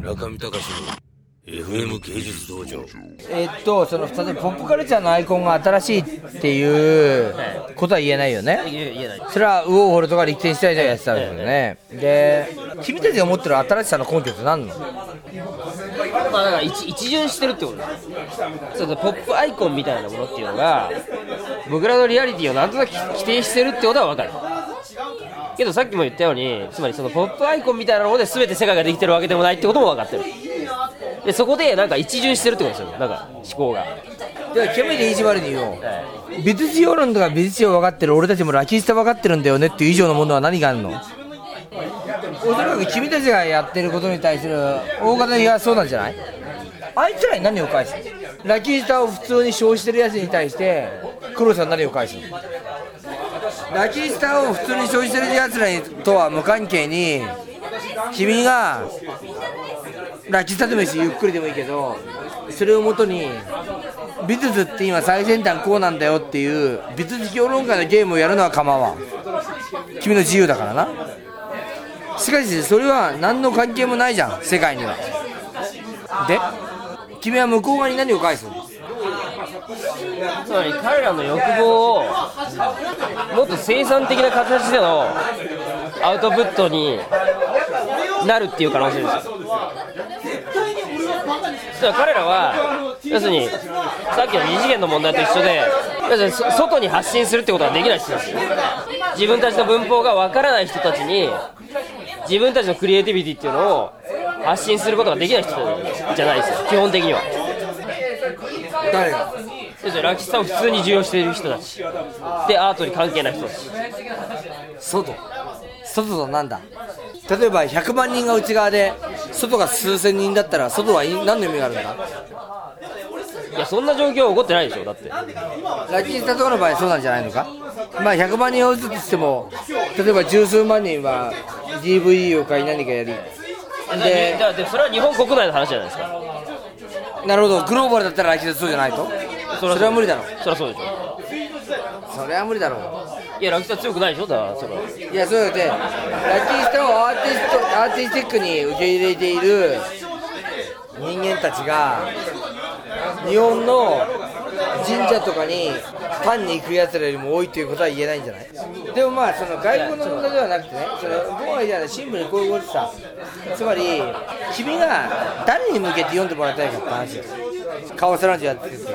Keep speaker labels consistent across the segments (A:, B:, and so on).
A: 中見隆の FM 芸術道場。
B: えっとその例えばポップカルチャーのアイコンが新しいっていうことは言えないよね。
C: 言え言えない。
B: それはウォーホルとかリクテンシュタインがやってたわけだよね。で君たちが持ってる新しさの根拠って何なの？
C: まあだから一一巡してるってことですそうそうポップアイコンみたいなものっていうのが僕らのリアリティをなんとなく規定してるってことは分かるけどさっきも言ったようにつまりそのポップアイコンみたいなもので全て世界ができてるわけでもないってことも分かってる。でそこでなんか一巡してるってことですよ。なんか思考が。
B: では極めて意地悪に言おう。
C: は
B: 美術評論とか美術史を分かってる。俺たちもラキスタ分かってるんだよねっていう以上のものは何があるの？おそらく君たちがやってることに対する大方にはそうなんじゃない？あいつらに何を返すの？ラキスタを普通に消費してるやつに対して黒さん何を返すの？ラキスタを普通に消費してるやつらとは無関係に君がラキスタでもいいしゆっくりでもいいけどそれをもとに美術って今最先端こうなんだよっていう美術評論家のゲームをやるのは構わん。君の自由だからな。しかしそれは何の関係もないじゃん世界には。で君は向こう側に何を返すの？
C: つまり彼らの欲望をもっと生産的な形でのアウトプットになるっていう可能性ですよ。だから彼らは要するにさっきの二次元の問題と一緒で要するに外に発信するってことができない人ですよ自分たちの文法がわからない人たちに自分たちのクリエイティビティっていうのを発信することができない人じゃないですよ。基本的には。
B: 誰が
C: 要するにラキスタを普通に重要している人たち。でアートに関係ない人たち。
B: 外。外となんだ？例えば100万人が内側で外が数千人だったら外は何の意味があるんだ？
C: いやそんな状況は起こってないでしょだって。
B: ラキスタとかの場合そうなんじゃないのか？まあ100万人を打つとしても例えば十数万人は DV を買い何かやり。
C: で
B: で
C: それは日本国内の話じゃないですか。
B: なるほど。グローバルだったらラキスタそうじゃないと？それは無理だろ。
C: そりゃそうでしょ。
B: それは無理だろ。
C: いやラキスタ強くないでしょ。だからそれは。い
B: やそうだってラキスタをアーティストアーティスティックに受け入れている人間たちが日本の神社とかに単に行くやつらよりも多いということは言えないんじゃない？でもまあその外国の問題ではなくてねそれ僕が言いたいのはシンプルにこういうことさつまり君が誰に向けて読んでもらいたいかって話。ですカオスランジやってるって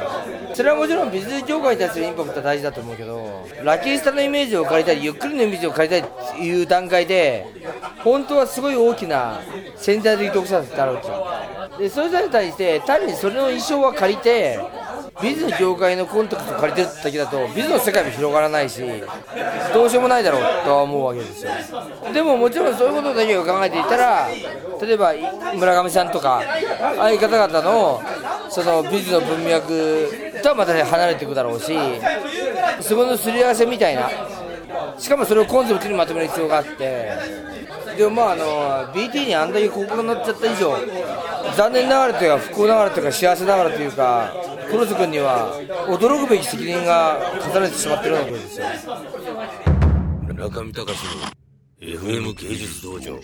B: それはもちろんビジネス業界に対するインパクトは大事だと思うけどラッキースタのイメージを借りたいゆっくりのイメージを借りたいっていう段階で本当はすごい大きな潜在的特殊だろうじゃんでそれに対して単にそれの印象は借りてビジネス業界のコンテクトを借りてるだけだとビジネスの世界も広がらないしどうしようもないだろうとは思うわけですよ。でももちろんそういうことだけを考えていたら例えば村上さんとかああいう方々のそのビジネスの文脈とはまた離れていくだろうしそこのすり合わせみたいな。しかもそれをコンセプトにまとめる必要があって。でもまああの BT にあんだけ広告になっちゃった以上残念ながらというか不幸ながらというか幸せながらというか黒瀬君には驚くべき責任が課されてしまってるようなことですよ。
A: 中見隆の FM 芸術道場。